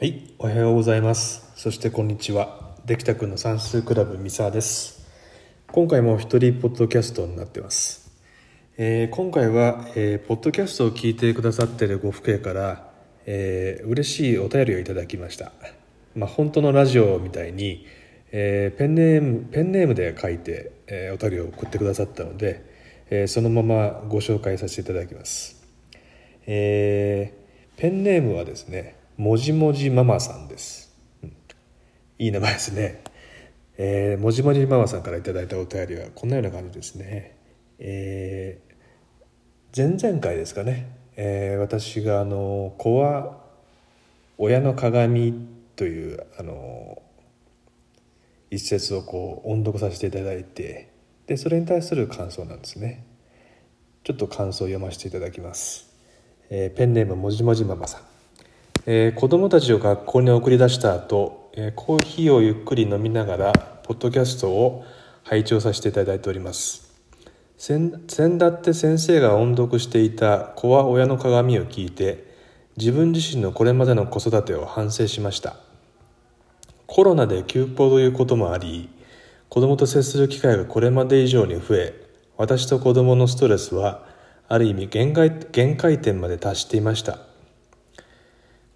はい、おはようございます。そしてこんにちは。できたくんの算数クラブ三沢です。今回も一人ポッドキャストになってます。えー今回は、えーポッドキャストを聞いてくださっているご父兄から、えー嬉しいお便りをいただきました。まあ本当のラジオみたいに、えーペンネームペンネームで書いて、えーお便りを送ってくださったので、えーそのままご紹介させていただきます。えーペンネームはですねもじもじママさんです、いい名前ですね。えーもじもじママさんからいただいたお便りはこんなような感じですね。えー前々回ですかね、えー私があの「子は親の鏡」というあの一節をこう音読させていただいてでそれに対する感想なんですね。ちょっと感想を読ませていただきます、えーペンネームもじもじママさん、えー子供たちを学校に送り出した後、えーコーヒーをゆっくり飲みながらポッドキャストを拝聴させていただいております。先先だって先生が音読していた「子は親の鏡」を聞いて自分自身のこれまでの子育てを反省しました。コロナで休校ということもあり子供と接する機会がこれまで以上に増え私と子供のストレスはある意味限界限界点まで達していました。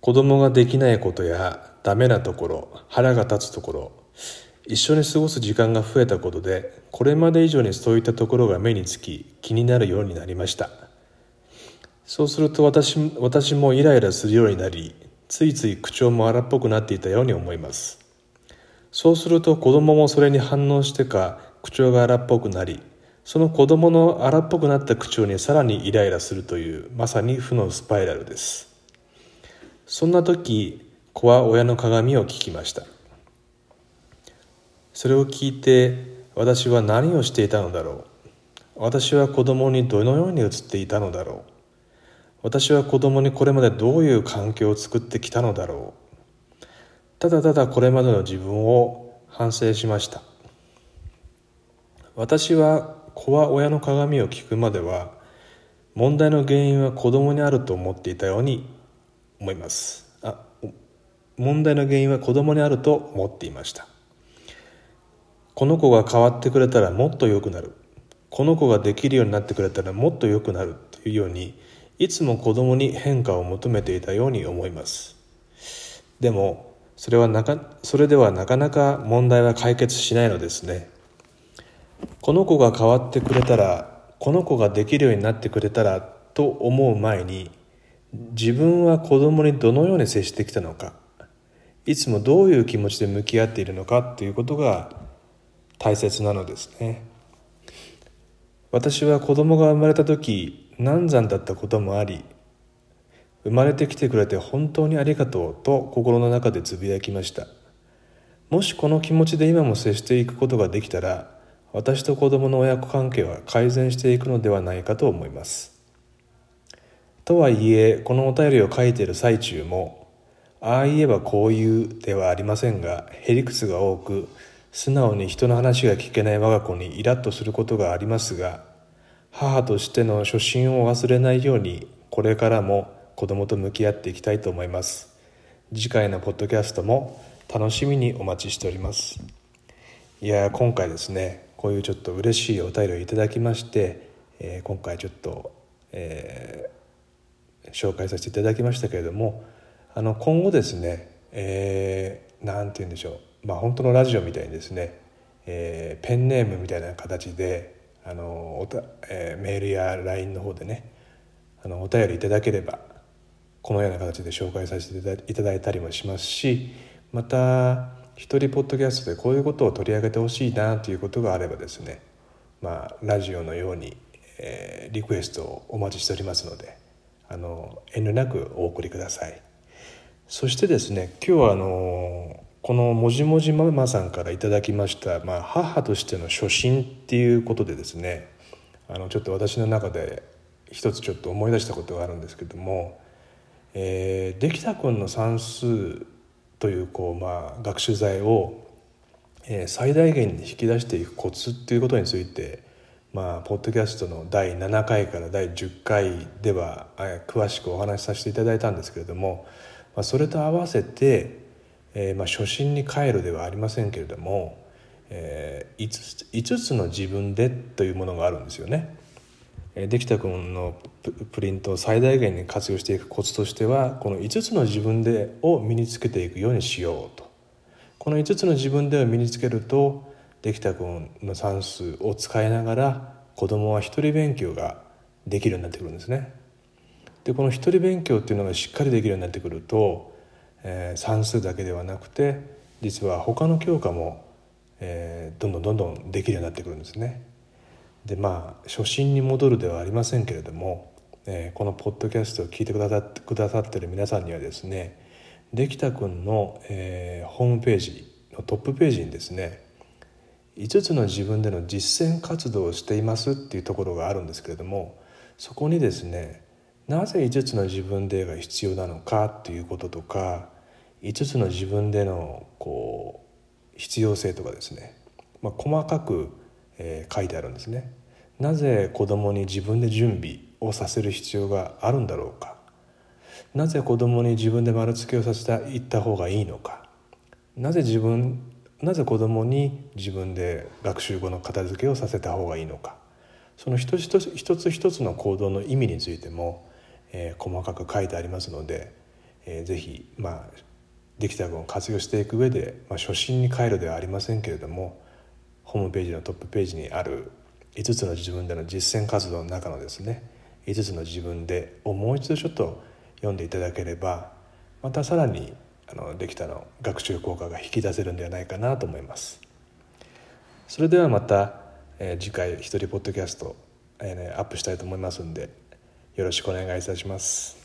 子供ができないことやダメなところ腹が立つところ一緒に過ごす時間が増えたことでこれまで以上にそういったところが目につき気になるようになりました。そうすると私私もイライラするようになりついつい口調も荒っぽくなっていたように思います。そうすると子供もそれに反応してか口調が荒っぽくなりその子供の荒っぽくなった口調にさらにイライラするというまさに負のスパイラルです。そんな時子は親の鏡を聞きました。それを聞いて私は何をしていたのだろう。私は子供にどのように映っていたのだろう。私は子供にこれまでどういう環境を作ってきたのだろう。ただただこれまでの自分を反省しました。私は子は親の鏡を聞くまでは問題の原因は子供にあると思っていたように思います。あ問題の原因は子供にあると思っていました。この子が変わってくれたらもっと良くなる。この子ができるようになってくれたらもっと良くなる。というようにいつも子供に変化を求めていたように思います。でもそれはなかそれではなかなか問題は解決しないのですね。この子が変わってくれたらこの子ができるようになってくれたらと思う前に自分は子供にどのように接してきたのかいつもどういう気持ちで向き合っているのかということが大切なのですね。私は子供が生まれた時難産だったこともあり生まれてきてくれて本当にありがとうと心の中でつぶやきました。もしこの気持ちで今も接していくことができたら私と子供の親子関係は改善していくのではないかと思います。とはいえこのお便りを書いている最中もああ言えばこういうではありませんがへりくつが多く素直に人の話が聞けない我が子にイラッとすることがありますが母としての初心を忘れないようにこれからも子供と向き合っていきたいと思います。次回のポッドキャストも楽しみにお待ちしております。いや今回ですねこういうちょっと嬉しいお便りをいただきまして、えー今回ちょっと、えー紹介させていただきましたけれどもあの今後ですね、えーて言うんでしょう。まあ本当のラジオみたいにですね、えーペンネームみたいな形であのおた、えーメールや LINE の方でねあのお便りいただければこのような形で紹介させていただいただいたりもしますしまた一人ポッドキャストでこういうことを取り上げてほしいなということがあればですねまあラジオのように、えーリクエストをお待ちしておりますのであの遠慮なくお送りください。そしてですね今日はあのこのもじもじママさんからいただきました、まあ、母としての初心っていうことでですねあのちょっと私の中で一つちょっと思い出したことがあるんですけども、えー、できたくんの算数というこう、まあ、学習材を、えー最大限に引き出していくコツっていうことについてまあ、ポッドキャストの第7回から第10回では詳しくお話しさせていただいたんですけれどもまあ、それと合わせて、えー、まあ初心に帰るではありませんけれども、えー、5, 5つの自分でというものがあるんですよね。できた君のプリントを最大限に活用していくコツとしてはこの5つの自分でを身につけていくようにしようとこの5つの自分でを身につけるとできた君の算数を使いながら子どもは一人勉強ができるようになってくるんですね。でこの一人勉強っていうのがしっかりできるようになってくると、えー、算数だけではなくて実は他の教科も、えー、どんどんどんどんできるようになってくるんですね。でまあ初心に戻るではありませんけれども、えー、このポッドキャストを聞いてくださってくださってる皆さんにはですねできたくんの、えー、ホームページのトップページにですね5つの自分での実践活動をしていますっていうところがあるんですけれどもそこにですねなぜ5つの自分でが必要なのかっていうこととか5つの自分でのこう必要性とかですね、まあ、細かく、えー、書いてあるんですね。なぜ子供に自分で準備をさせる必要があるんだろうかなぜ子供に自分で丸付けをさせていった方がいいのかなぜ自分なぜ子供に自分で学習後の片付けをさせた方がいいのか。その一つ一つ一つ一つの行動の意味についても、えー、細かく書いてありますので、えー、ぜひ、まあ、できた分を活用していく上で、まあ、初心に帰るではありませんけれどもホームページのトップページにある5つの自分での実践活動の中のですね5つの自分でをもう一度ちょっと読んでいただければまたさらにあのできたの学習効果が引き出せるんではないかなと思います。それではまた、えー、次回一人ポッドキャスト、えーね、アップしたいと思いますんでよろしくお願いいたします。